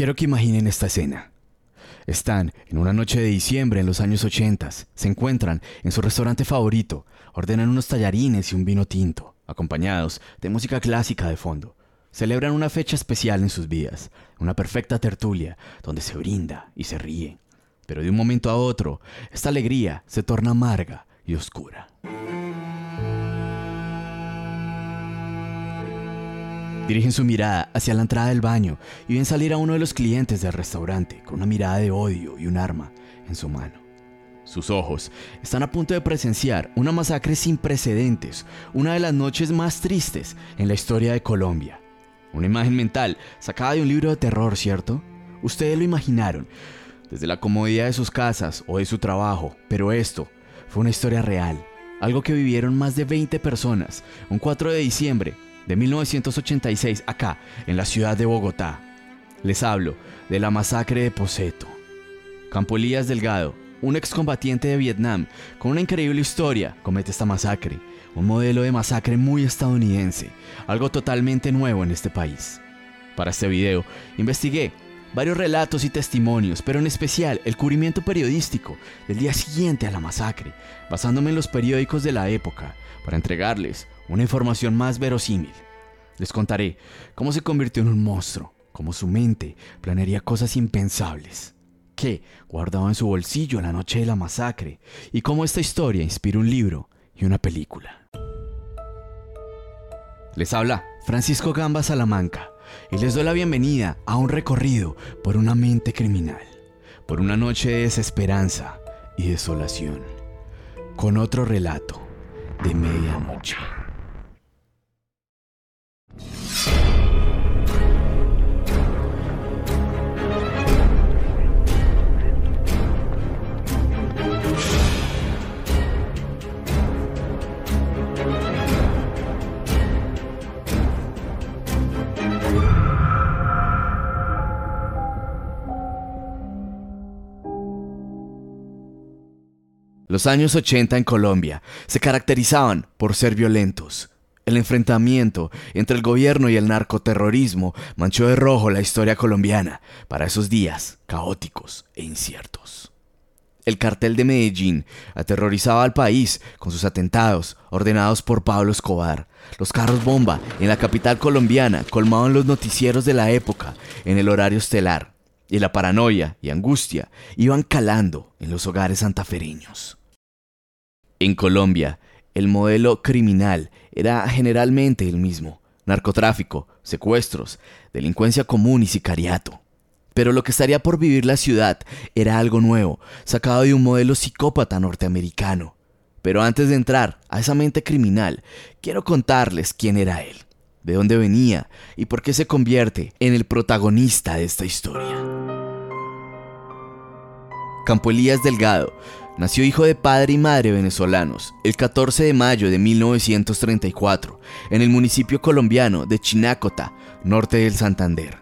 Quiero que imaginen esta escena. Están en una noche de diciembre en los años 80, se encuentran en su restaurante favorito, ordenan unos tallarines y un vino tinto, acompañados de música clásica de fondo. Celebran una fecha especial en sus vidas, una perfecta tertulia donde se brinda y se ríe. Pero de un momento a otro, esta alegría se torna amarga y oscura. Dirigen su mirada hacia la entrada del baño y ven salir a uno de los clientes del restaurante con una mirada de odio y un arma en su mano. Sus ojos están a punto de presenciar una masacre sin precedentes, una de las noches más tristes en la historia de Colombia. Una imagen mental sacada de un libro de terror, ¿cierto? Ustedes lo imaginaron, desde la comodidad de sus casas o de su trabajo, pero esto fue una historia real, algo que vivieron más de 20 personas, un 4 de diciembre de 1986 acá, en la ciudad de Bogotá. Les hablo de la masacre de Poseto. Campo Elías Delgado, un excombatiente de Vietnam con una increíble historia, comete esta masacre, un modelo de masacre muy estadounidense, algo totalmente nuevo en este país. Para este video, investigué varios relatos y testimonios, pero en especial el cubrimiento periodístico del día siguiente a la masacre, basándome en los periódicos de la época, para entregarles una información más verosímil. Les contaré cómo se convirtió en un monstruo, cómo su mente planearía cosas impensables, qué guardaba en su bolsillo la noche de la masacre y cómo esta historia inspira un libro y una película. Les habla Francisco Gamba Salamanca y les doy la bienvenida a un recorrido por una mente criminal, por una noche de desesperanza y desolación, con otro relato de medianoche. Los años 80 en Colombia se caracterizaban por ser violentos. El enfrentamiento entre el gobierno y el narcoterrorismo manchó de rojo la historia colombiana para esos días caóticos e inciertos. El cartel de Medellín aterrorizaba al país con sus atentados ordenados por Pablo Escobar. Los carros bomba en la capital colombiana colmaban los noticieros de la época en el horario estelar, y la paranoia y angustia iban calando en los hogares santafereños. En Colombia, el modelo criminal era generalmente el mismo. Narcotráfico, secuestros, delincuencia común y sicariato. Pero lo que estaría por vivir la ciudad era algo nuevo, sacado de un modelo psicópata norteamericano. Pero antes de entrar a esa mente criminal, quiero contarles quién era él, de dónde venía y por qué se convierte en el protagonista de esta historia. Campo Elías Delgado Nació hijo de padre y madre venezolanos el 14 de mayo de 1934 en el municipio colombiano de Chinácota, norte del Santander.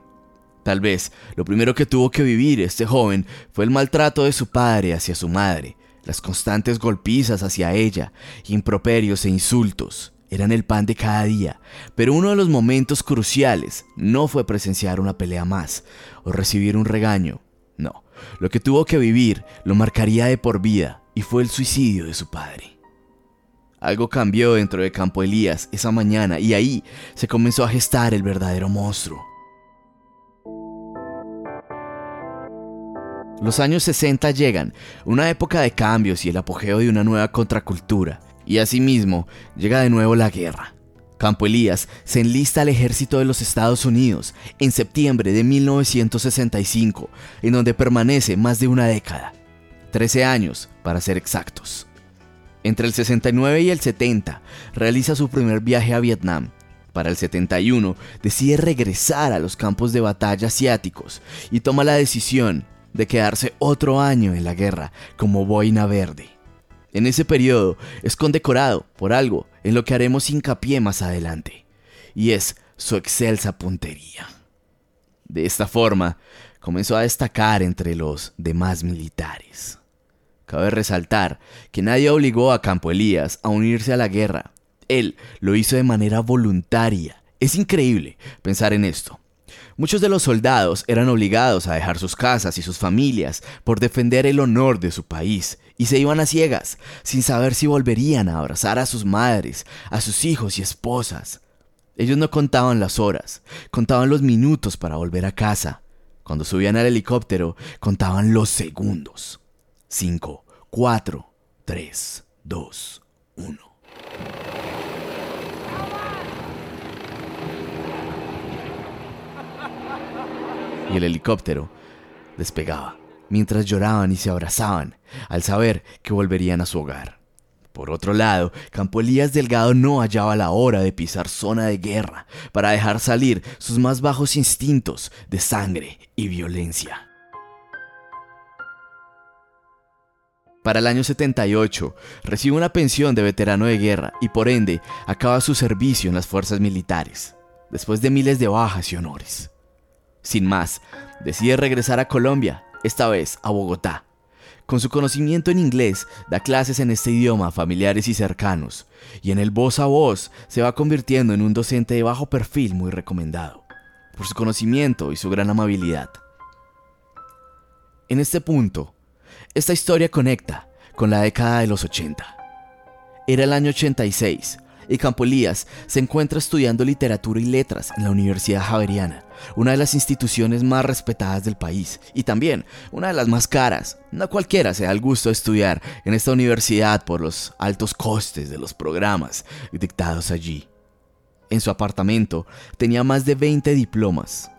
Tal vez lo primero que tuvo que vivir este joven fue el maltrato de su padre hacia su madre, las constantes golpizas hacia ella, improperios e insultos. Eran el pan de cada día, pero uno de los momentos cruciales no fue presenciar una pelea más o recibir un regaño, no, lo que tuvo que vivir lo marcaría de por vida y fue el suicidio de su padre. Algo cambió dentro de Campo Elías esa mañana y ahí se comenzó a gestar el verdadero monstruo. Los años 60 llegan, una época de cambios y el apogeo de una nueva contracultura, y asimismo llega de nuevo la guerra. Campo Elías se enlista al ejército de los Estados Unidos en septiembre de 1965, en donde permanece más de una década. 13 años, para ser exactos. Entre el 69 y el 70, realiza su primer viaje a Vietnam. Para el 71, decide regresar a los campos de batalla asiáticos y toma la decisión de quedarse otro año en la guerra como boina verde. En ese periodo es condecorado por algo en lo que haremos hincapié más adelante, y es su excelsa puntería. De esta forma, comenzó a destacar entre los demás militares. Cabe resaltar que nadie obligó a Campo Elías a unirse a la guerra. Él lo hizo de manera voluntaria. Es increíble pensar en esto. Muchos de los soldados eran obligados a dejar sus casas y sus familias por defender el honor de su país y se iban a ciegas, sin saber si volverían a abrazar a sus madres, a sus hijos y esposas. Ellos no contaban las horas, contaban los minutos para volver a casa. Cuando subían al helicóptero, contaban los segundos. 5, 4, 3, 2, 1. Y el helicóptero despegaba, mientras lloraban y se abrazaban, al saber que volverían a su hogar. Por otro lado, Campo Elías Delgado no hallaba la hora de pisar zona de guerra para dejar salir sus más bajos instintos de sangre y violencia. Para el año 78, recibe una pensión de veterano de guerra y por ende acaba su servicio en las fuerzas militares, después de miles de bajas y honores. Sin más, decide regresar a Colombia, esta vez a Bogotá, con su conocimiento en inglés, da clases en este idioma a familiares y cercanos, y en el voz a voz se va convirtiendo en un docente de bajo perfil muy recomendado, por su conocimiento y su gran amabilidad. En este punto, esta historia conecta con la década de los 80. Era el año 86 y Campo Elías se encuentra estudiando literatura y letras en la Universidad Javeriana, una de las instituciones más respetadas del país y también una de las más caras. No cualquiera se da el gusto de estudiar en esta universidad por los altos costes de los programas dictados allí. En su apartamento tenía más de 20 diplomas.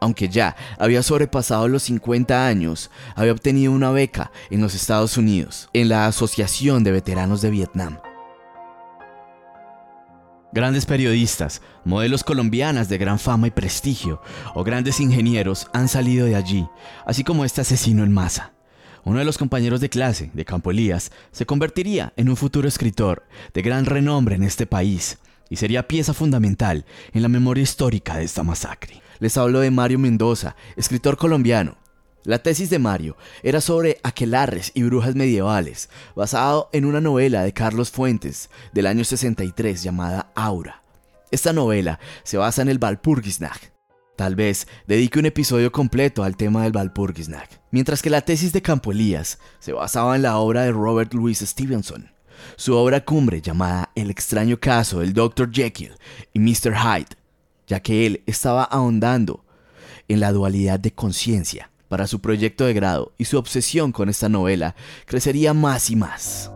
Aunque ya había sobrepasado los 50 años, había obtenido una beca en los Estados Unidos, en la Asociación de Veteranos de Vietnam, Grandes periodistas, modelos colombianas de gran fama y prestigio, o grandes ingenieros han salido de allí, así como este asesino en masa. Uno de los compañeros de clase de Campo Elías se convertiría en un futuro escritor de gran renombre en este país y sería pieza fundamental en la memoria histórica de esta masacre. Les hablo de Mario Mendoza, escritor colombiano, la tesis de Mario era sobre aquelarres y brujas medievales, basado en una novela de Carlos Fuentes del año 63 llamada Aura. Esta novela se basa en el Valpurgisnacht. Tal vez dedique un episodio completo al tema del Valpurgisnacht, mientras que la tesis de Campo Elías se basaba en la obra de Robert Louis Stevenson. Su obra cumbre llamada El extraño caso del Dr. Jekyll y Mr. Hyde, ya que él estaba ahondando en la dualidad de conciencia para su proyecto de grado y su obsesión con esta novela crecería más y más.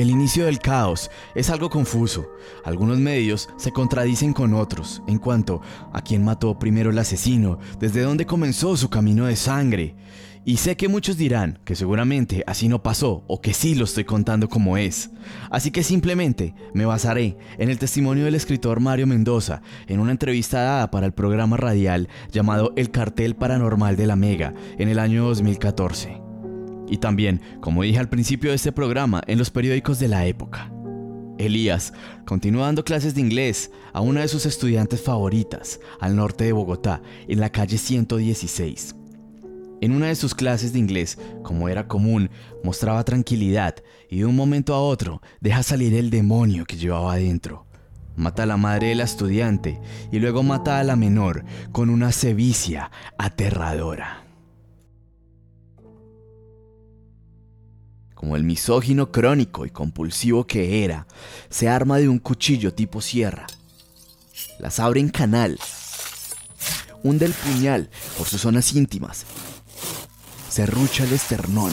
El inicio del caos es algo confuso. Algunos medios se contradicen con otros en cuanto a quién mató primero el asesino, desde dónde comenzó su camino de sangre. Y sé que muchos dirán que seguramente así no pasó o que sí lo estoy contando como es. Así que simplemente me basaré en el testimonio del escritor Mario Mendoza en una entrevista dada para el programa radial llamado El cartel paranormal de la Mega en el año 2014. Y también, como dije al principio de este programa, en los periódicos de la época. Elías continúa dando clases de inglés a una de sus estudiantes favoritas al norte de Bogotá, en la calle 116. En una de sus clases de inglés, como era común, mostraba tranquilidad y de un momento a otro deja salir el demonio que llevaba adentro. Mata a la madre de la estudiante y luego mata a la menor con una sevicia aterradora. Como el misógino crónico y compulsivo que era, se arma de un cuchillo tipo sierra. Las abre en canal, hunde el puñal por sus zonas íntimas serrucha el esternón.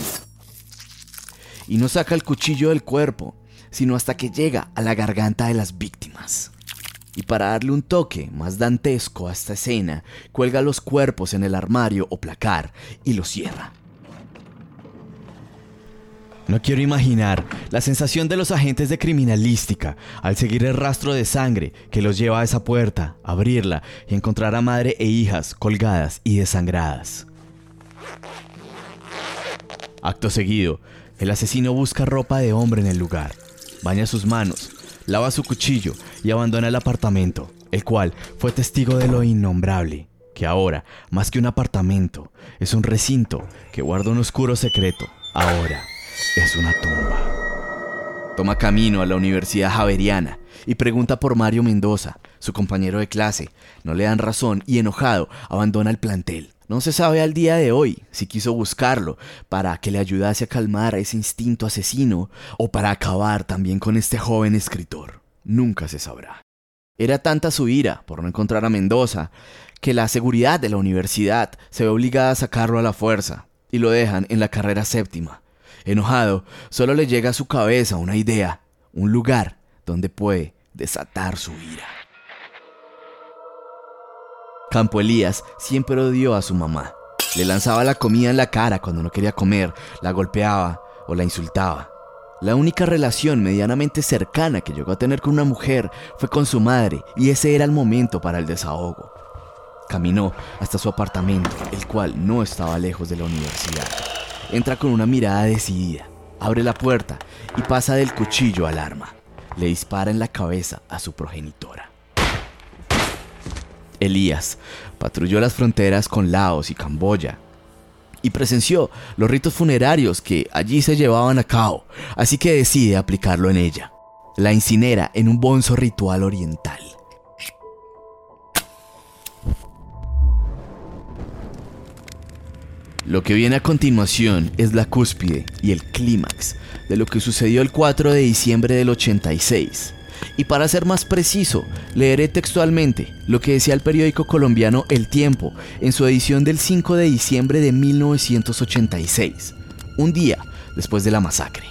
Y no saca el cuchillo del cuerpo, sino hasta que llega a la garganta de las víctimas. Y para darle un toque más dantesco a esta escena, cuelga los cuerpos en el armario o placar y lo cierra. No quiero imaginar la sensación de los agentes de criminalística al seguir el rastro de sangre que los lleva a esa puerta, abrirla y encontrar a madre e hijas colgadas y desangradas. Acto seguido, el asesino busca ropa de hombre en el lugar, baña sus manos, lava su cuchillo y abandona el apartamento, el cual fue testigo de lo innombrable, que ahora, más que un apartamento, es un recinto que guarda un oscuro secreto. Ahora es una tumba. Toma camino a la Universidad Javeriana y pregunta por Mario Mendoza, su compañero de clase. No le dan razón y enojado abandona el plantel. No se sabe al día de hoy si quiso buscarlo para que le ayudase a calmar ese instinto asesino o para acabar también con este joven escritor. Nunca se sabrá. Era tanta su ira por no encontrar a Mendoza que la seguridad de la universidad se ve obligada a sacarlo a la fuerza y lo dejan en la carrera séptima. Enojado, solo le llega a su cabeza una idea, un lugar donde puede desatar su ira. Campo Elías siempre odió a su mamá. Le lanzaba la comida en la cara cuando no quería comer, la golpeaba o la insultaba. La única relación medianamente cercana que llegó a tener con una mujer fue con su madre y ese era el momento para el desahogo. Caminó hasta su apartamento, el cual no estaba lejos de la universidad. Entra con una mirada decidida, abre la puerta y pasa del cuchillo al arma. Le dispara en la cabeza a su progenitora. Elías patrulló las fronteras con Laos y Camboya y presenció los ritos funerarios que allí se llevaban a cabo, así que decide aplicarlo en ella. La incinera en un bonzo ritual oriental. Lo que viene a continuación es la cúspide y el clímax de lo que sucedió el 4 de diciembre del 86. Y para ser más preciso, leeré textualmente lo que decía el periódico colombiano El Tiempo en su edición del 5 de diciembre de 1986, un día después de la masacre.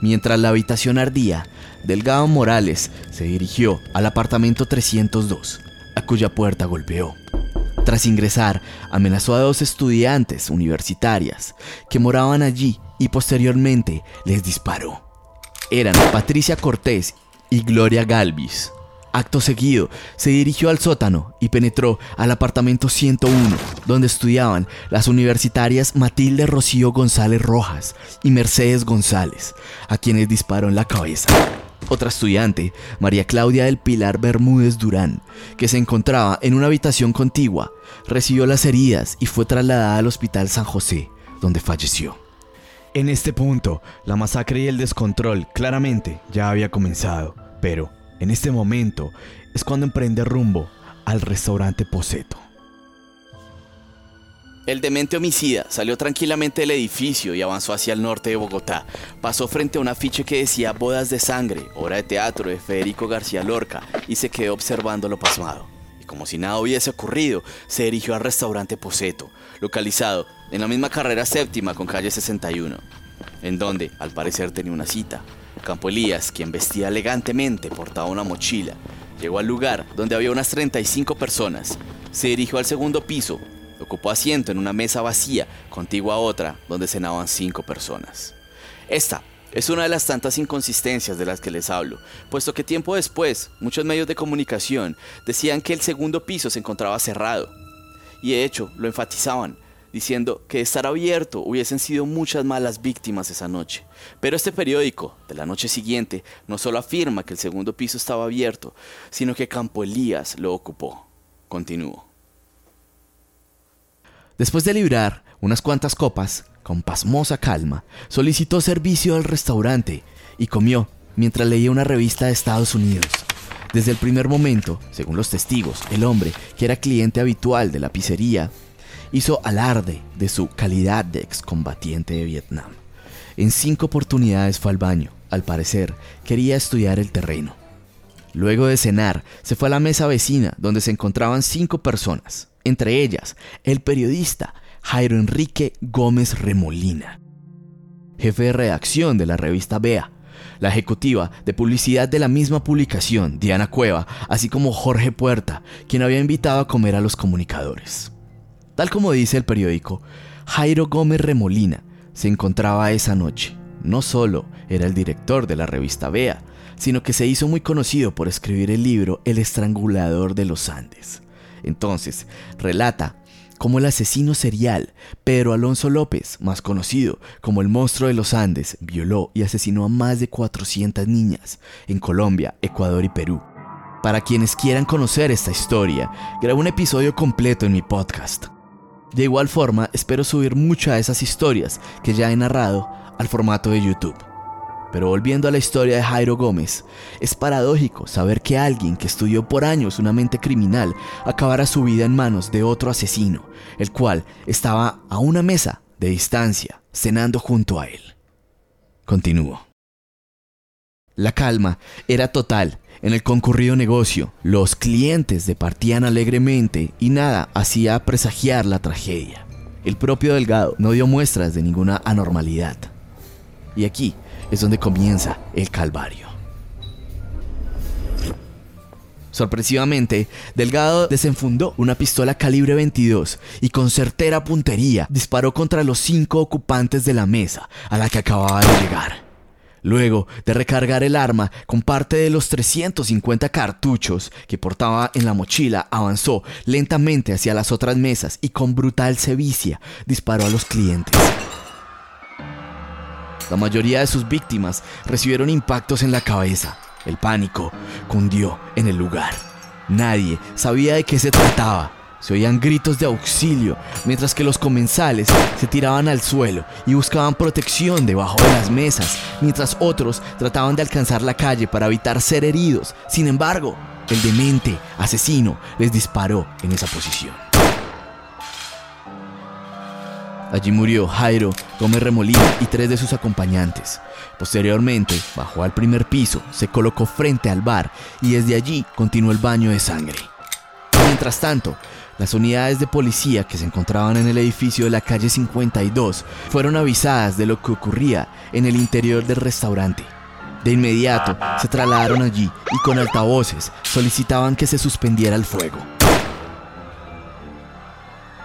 Mientras la habitación ardía, Delgado Morales se dirigió al apartamento 302, a cuya puerta golpeó. Tras ingresar, amenazó a dos estudiantes universitarias que moraban allí y posteriormente les disparó. Eran Patricia Cortés y Gloria Galvis. Acto seguido, se dirigió al sótano y penetró al apartamento 101, donde estudiaban las universitarias Matilde Rocío González Rojas y Mercedes González, a quienes disparó en la cabeza. Otra estudiante, María Claudia del Pilar Bermúdez Durán, que se encontraba en una habitación contigua, recibió las heridas y fue trasladada al Hospital San José, donde falleció. En este punto, la masacre y el descontrol claramente ya había comenzado, pero en este momento es cuando emprende rumbo al restaurante Poseto. El demente homicida salió tranquilamente del edificio y avanzó hacia el norte de Bogotá. Pasó frente a un afiche que decía Bodas de Sangre, obra de teatro de Federico García Lorca, y se quedó observándolo pasmado. Como si nada hubiese ocurrido, se dirigió al restaurante Poseto, localizado en la misma carrera séptima con calle 61, en donde, al parecer, tenía una cita. Campo Elías, quien vestía elegantemente, portaba una mochila. Llegó al lugar donde había unas 35 personas. Se dirigió al segundo piso, ocupó asiento en una mesa vacía, contigua a otra, donde cenaban cinco personas. Esta es una de las tantas inconsistencias de las que les hablo, puesto que tiempo después muchos medios de comunicación decían que el segundo piso se encontraba cerrado, y de hecho lo enfatizaban, diciendo que de estar abierto hubiesen sido muchas malas víctimas esa noche. Pero este periódico, de la noche siguiente, no solo afirma que el segundo piso estaba abierto, sino que Campo Elías lo ocupó. Continuó. Después de librar unas cuantas copas, con pasmosa calma, solicitó servicio al restaurante y comió mientras leía una revista de Estados Unidos. Desde el primer momento, según los testigos, el hombre, que era cliente habitual de la pizzería, hizo alarde de su calidad de excombatiente de Vietnam. En cinco oportunidades fue al baño. Al parecer, quería estudiar el terreno. Luego de cenar, se fue a la mesa vecina donde se encontraban cinco personas entre ellas el periodista Jairo Enrique Gómez Remolina, jefe de redacción de la revista Bea, la ejecutiva de publicidad de la misma publicación, Diana Cueva, así como Jorge Puerta, quien había invitado a comer a los comunicadores. Tal como dice el periódico, Jairo Gómez Remolina se encontraba esa noche. No solo era el director de la revista Bea, sino que se hizo muy conocido por escribir el libro El estrangulador de los Andes. Entonces, relata cómo el asesino serial Pedro Alonso López, más conocido como el monstruo de los Andes, violó y asesinó a más de 400 niñas en Colombia, Ecuador y Perú. Para quienes quieran conocer esta historia, grabé un episodio completo en mi podcast. De igual forma, espero subir muchas de esas historias que ya he narrado al formato de YouTube. Pero volviendo a la historia de Jairo Gómez, es paradójico saber que alguien que estudió por años una mente criminal acabara su vida en manos de otro asesino, el cual estaba a una mesa de distancia, cenando junto a él. Continúo. La calma era total en el concurrido negocio. Los clientes departían alegremente y nada hacía presagiar la tragedia. El propio Delgado no dio muestras de ninguna anormalidad. Y aquí es donde comienza el calvario. Sorpresivamente, Delgado desenfundó una pistola calibre 22 y con certera puntería disparó contra los cinco ocupantes de la mesa a la que acababa de llegar. Luego de recargar el arma con parte de los 350 cartuchos que portaba en la mochila, avanzó lentamente hacia las otras mesas y con brutal sevicia disparó a los clientes. La mayoría de sus víctimas recibieron impactos en la cabeza. El pánico cundió en el lugar. Nadie sabía de qué se trataba. Se oían gritos de auxilio, mientras que los comensales se tiraban al suelo y buscaban protección debajo de las mesas, mientras otros trataban de alcanzar la calle para evitar ser heridos. Sin embargo, el demente asesino les disparó en esa posición. Allí murió Jairo Gómez Remolina y tres de sus acompañantes. Posteriormente, bajó al primer piso, se colocó frente al bar y desde allí continuó el baño de sangre. Mientras tanto, las unidades de policía que se encontraban en el edificio de la calle 52 fueron avisadas de lo que ocurría en el interior del restaurante. De inmediato se trasladaron allí y con altavoces solicitaban que se suspendiera el fuego.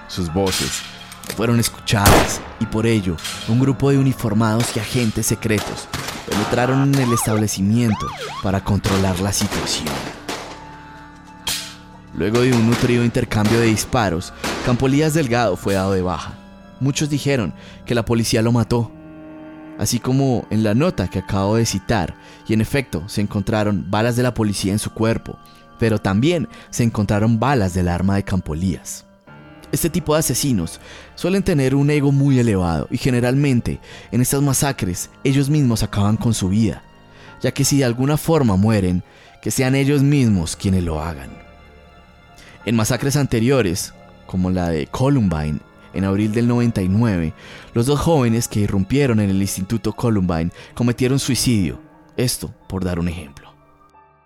Sus voces fueron escuchadas y por ello un grupo de uniformados y agentes secretos penetraron en el establecimiento para controlar la situación. Luego de un nutrido intercambio de disparos, Campolías Delgado fue dado de baja. Muchos dijeron que la policía lo mató, así como en la nota que acabo de citar, y en efecto se encontraron balas de la policía en su cuerpo, pero también se encontraron balas del arma de Campolías. Este tipo de asesinos suelen tener un ego muy elevado y generalmente en estas masacres ellos mismos acaban con su vida, ya que si de alguna forma mueren, que sean ellos mismos quienes lo hagan. En masacres anteriores, como la de Columbine en abril del 99, los dos jóvenes que irrumpieron en el Instituto Columbine cometieron suicidio, esto por dar un ejemplo.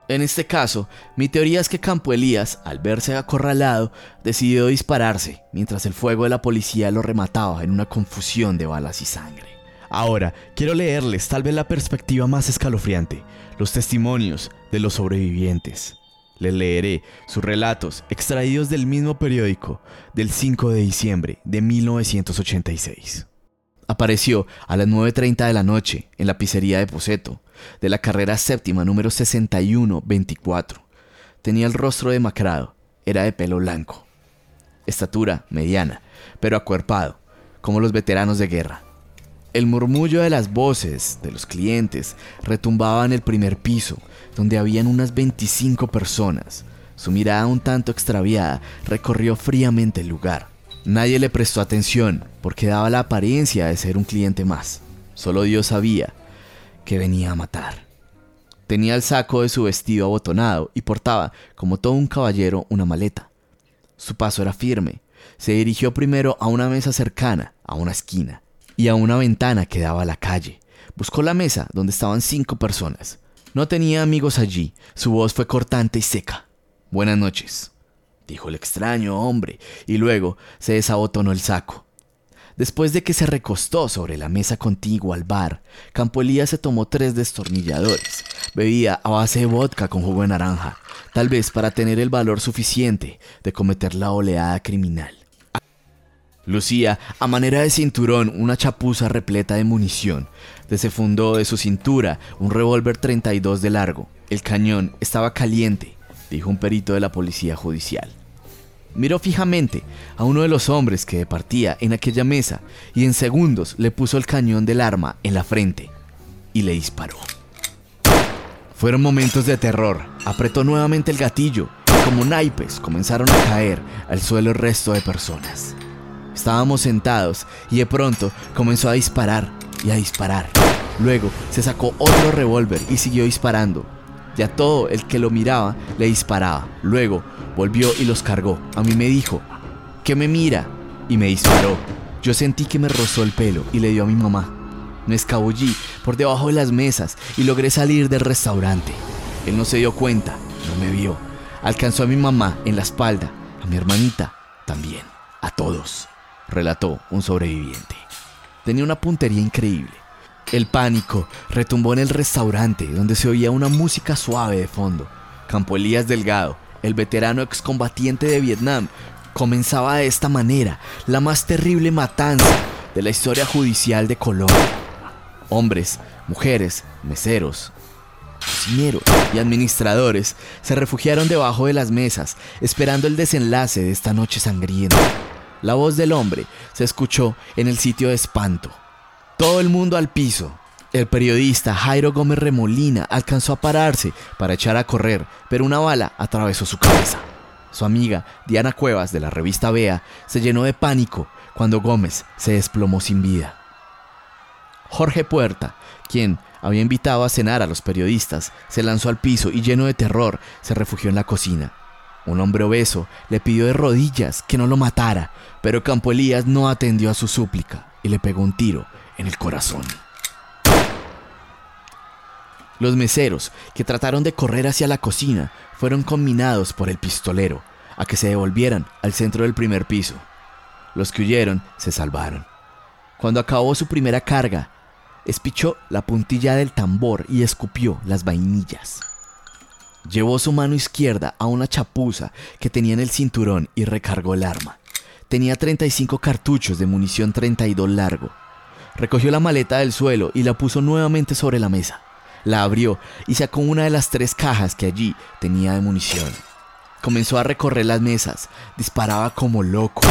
En este caso, mi teoría es que Campo Elías, al verse acorralado, decidió dispararse, mientras el fuego de la policía lo remataba en una confusión de balas y sangre. Ahora, quiero leerles tal vez la perspectiva más escalofriante, los testimonios de los sobrevivientes. Les leeré sus relatos extraídos del mismo periódico del 5 de diciembre de 1986. Apareció a las 9.30 de la noche en la pizzería de Poseto, de la carrera séptima número 6124. Tenía el rostro demacrado, era de pelo blanco. Estatura mediana, pero acuerpado, como los veteranos de guerra. El murmullo de las voces de los clientes retumbaba en el primer piso, donde habían unas 25 personas. Su mirada un tanto extraviada recorrió fríamente el lugar. Nadie le prestó atención porque daba la apariencia de ser un cliente más. Solo Dios sabía que venía a matar. Tenía el saco de su vestido abotonado y portaba, como todo un caballero, una maleta. Su paso era firme. Se dirigió primero a una mesa cercana, a una esquina, y a una ventana que daba a la calle. Buscó la mesa donde estaban cinco personas. No tenía amigos allí. Su voz fue cortante y seca. Buenas noches dijo el extraño hombre, y luego se desabotonó el saco. Después de que se recostó sobre la mesa contigua al bar, Campo Elías se tomó tres destornilladores. Bebía a base de vodka con jugo de naranja, tal vez para tener el valor suficiente de cometer la oleada criminal. Lucía, a manera de cinturón, una chapuza repleta de munición. Desefundó de su cintura un revólver 32 de largo. El cañón estaba caliente, dijo un perito de la policía judicial. Miró fijamente a uno de los hombres que departía en aquella mesa y en segundos le puso el cañón del arma en la frente y le disparó. Fueron momentos de terror. Apretó nuevamente el gatillo y como naipes comenzaron a caer al suelo el resto de personas. Estábamos sentados y de pronto comenzó a disparar y a disparar. Luego se sacó otro revólver y siguió disparando. Ya todo el que lo miraba le disparaba. Luego volvió y los cargó. A mí me dijo, ¿qué me mira? Y me disparó. Yo sentí que me rozó el pelo y le dio a mi mamá. Me escabullí por debajo de las mesas y logré salir del restaurante. Él no se dio cuenta, no me vio. Alcanzó a mi mamá en la espalda, a mi hermanita también, a todos, relató un sobreviviente. Tenía una puntería increíble. El pánico retumbó en el restaurante donde se oía una música suave de fondo. Campo Elías Delgado, el veterano excombatiente de Vietnam, comenzaba de esta manera la más terrible matanza de la historia judicial de Colombia. Hombres, mujeres, meseros, cocineros y administradores se refugiaron debajo de las mesas esperando el desenlace de esta noche sangrienta. La voz del hombre se escuchó en el sitio de espanto. Todo el mundo al piso. El periodista Jairo Gómez Remolina alcanzó a pararse para echar a correr, pero una bala atravesó su cabeza. Su amiga, Diana Cuevas, de la revista Bea, se llenó de pánico cuando Gómez se desplomó sin vida. Jorge Puerta, quien había invitado a cenar a los periodistas, se lanzó al piso y lleno de terror se refugió en la cocina. Un hombre obeso le pidió de rodillas que no lo matara, pero Campo Elías no atendió a su súplica y le pegó un tiro en el corazón. Los meseros, que trataron de correr hacia la cocina, fueron combinados por el pistolero a que se devolvieran al centro del primer piso. Los que huyeron se salvaron. Cuando acabó su primera carga, espichó la puntilla del tambor y escupió las vainillas. Llevó su mano izquierda a una chapuza que tenía en el cinturón y recargó el arma. Tenía 35 cartuchos de munición 32 largo. Recogió la maleta del suelo y la puso nuevamente sobre la mesa. La abrió y sacó una de las tres cajas que allí tenía de munición. Comenzó a recorrer las mesas, disparaba como loco.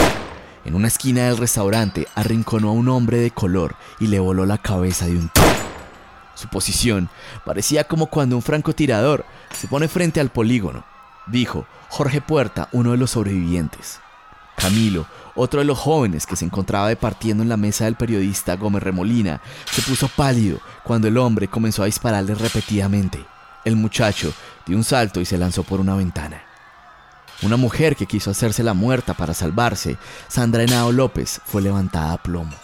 En una esquina del restaurante arrinconó a un hombre de color y le voló la cabeza de un tiro. Su posición parecía como cuando un francotirador se pone frente al polígono, dijo Jorge Puerta, uno de los sobrevivientes. Camilo, otro de los jóvenes que se encontraba departiendo en la mesa del periodista Gómez Remolina, se puso pálido cuando el hombre comenzó a dispararle repetidamente. El muchacho dio un salto y se lanzó por una ventana. Una mujer que quiso hacerse la muerta para salvarse, Sandra Henao López, fue levantada a plomo.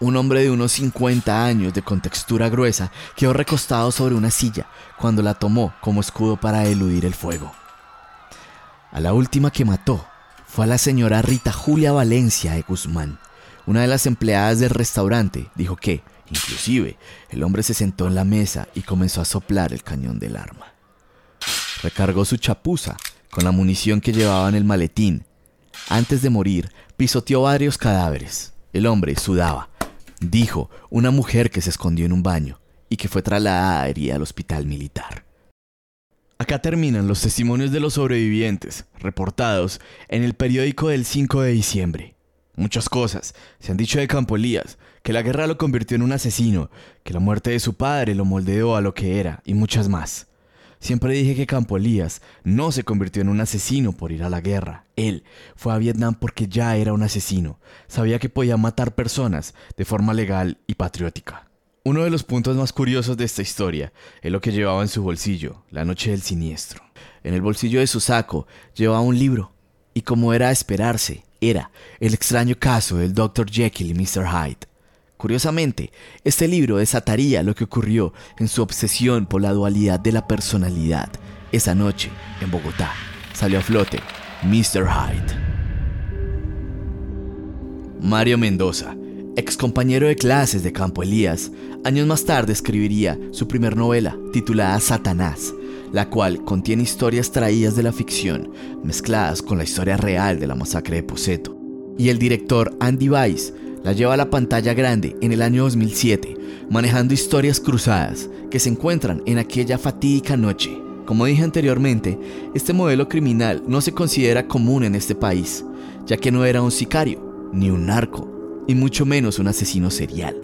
Un hombre de unos 50 años de contextura gruesa quedó recostado sobre una silla cuando la tomó como escudo para eludir el fuego. A la última que mató fue a la señora Rita Julia Valencia de Guzmán. Una de las empleadas del restaurante dijo que, inclusive, el hombre se sentó en la mesa y comenzó a soplar el cañón del arma. Recargó su chapuza con la munición que llevaba en el maletín. Antes de morir, pisoteó varios cadáveres. El hombre sudaba. Dijo una mujer que se escondió en un baño y que fue trasladada herida al hospital militar. Acá terminan los testimonios de los sobrevivientes, reportados en el periódico del 5 de diciembre. Muchas cosas se han dicho de Campo Elías, que la guerra lo convirtió en un asesino, que la muerte de su padre lo moldeó a lo que era, y muchas más. Siempre dije que Campo Elías no se convirtió en un asesino por ir a la guerra. Él fue a Vietnam porque ya era un asesino. Sabía que podía matar personas de forma legal y patriótica. Uno de los puntos más curiosos de esta historia es lo que llevaba en su bolsillo, la noche del siniestro. En el bolsillo de su saco llevaba un libro, y como era a esperarse, era El extraño caso del Dr. Jekyll y Mr. Hyde. Curiosamente, este libro desataría lo que ocurrió en su obsesión por la dualidad de la personalidad. Esa noche, en Bogotá, salió a flote Mr. Hyde. Mario Mendoza ex compañero de clases de Campo Elías, años más tarde escribiría su primer novela, titulada Satanás, la cual contiene historias traídas de la ficción, mezcladas con la historia real de la masacre de Poseto. Y el director Andy Weiss la lleva a la pantalla grande en el año 2007, manejando historias cruzadas que se encuentran en aquella fatídica noche. Como dije anteriormente, este modelo criminal no se considera común en este país, ya que no era un sicario, ni un narco, y mucho menos un asesino serial,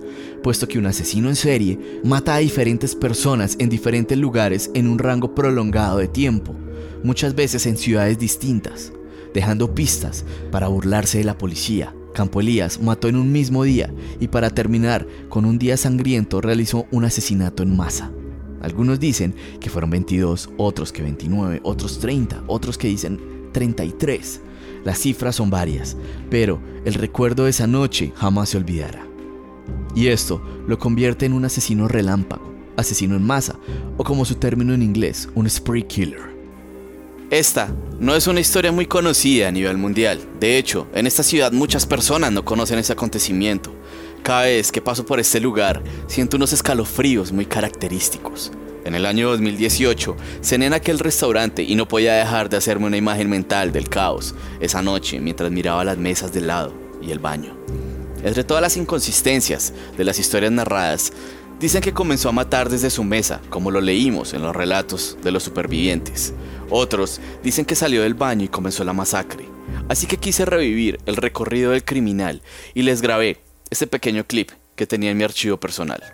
puesto que un asesino en serie mata a diferentes personas en diferentes lugares en un rango prolongado de tiempo, muchas veces en ciudades distintas, dejando pistas para burlarse de la policía, Campo Elías mató en un mismo día y para terminar con un día sangriento realizó un asesinato en masa. Algunos dicen que fueron 22, otros que 29, otros 30, otros que dicen 33. Las cifras son varias, pero el recuerdo de esa noche jamás se olvidará. Y esto lo convierte en un asesino relámpago, asesino en masa, o como su término en inglés, un spree killer. Esta no es una historia muy conocida a nivel mundial. De hecho, en esta ciudad muchas personas no conocen ese acontecimiento. Cada vez que paso por este lugar, siento unos escalofríos muy característicos. En el año 2018, cené en aquel restaurante y no podía dejar de hacerme una imagen mental del caos esa noche mientras miraba las mesas del lado y el baño. Entre todas las inconsistencias de las historias narradas, dicen que comenzó a matar desde su mesa, como lo leímos en los relatos de los supervivientes. Otros dicen que salió del baño y comenzó la masacre. Así que quise revivir el recorrido del criminal y les grabé este pequeño clip que tenía en mi archivo personal.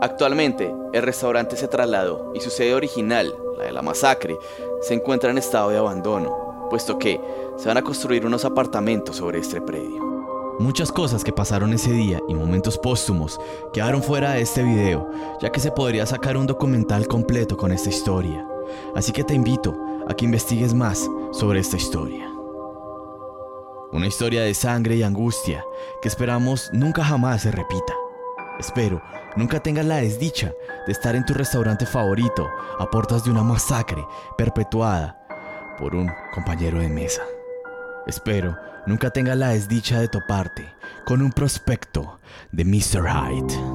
Actualmente, el restaurante se trasladó y su sede original, la de la masacre, se encuentra en estado de abandono, puesto que se van a construir unos apartamentos sobre este predio. Muchas cosas que pasaron ese día y momentos póstumos quedaron fuera de este video, ya que se podría sacar un documental completo con esta historia. Así que te invito a que investigues más sobre esta historia. Una historia de sangre y angustia que esperamos nunca jamás se repita. Espero nunca tengas la desdicha de estar en tu restaurante favorito a puertas de una masacre perpetuada por un compañero de mesa. Espero nunca tengas la desdicha de toparte con un prospecto de Mr. Hyde.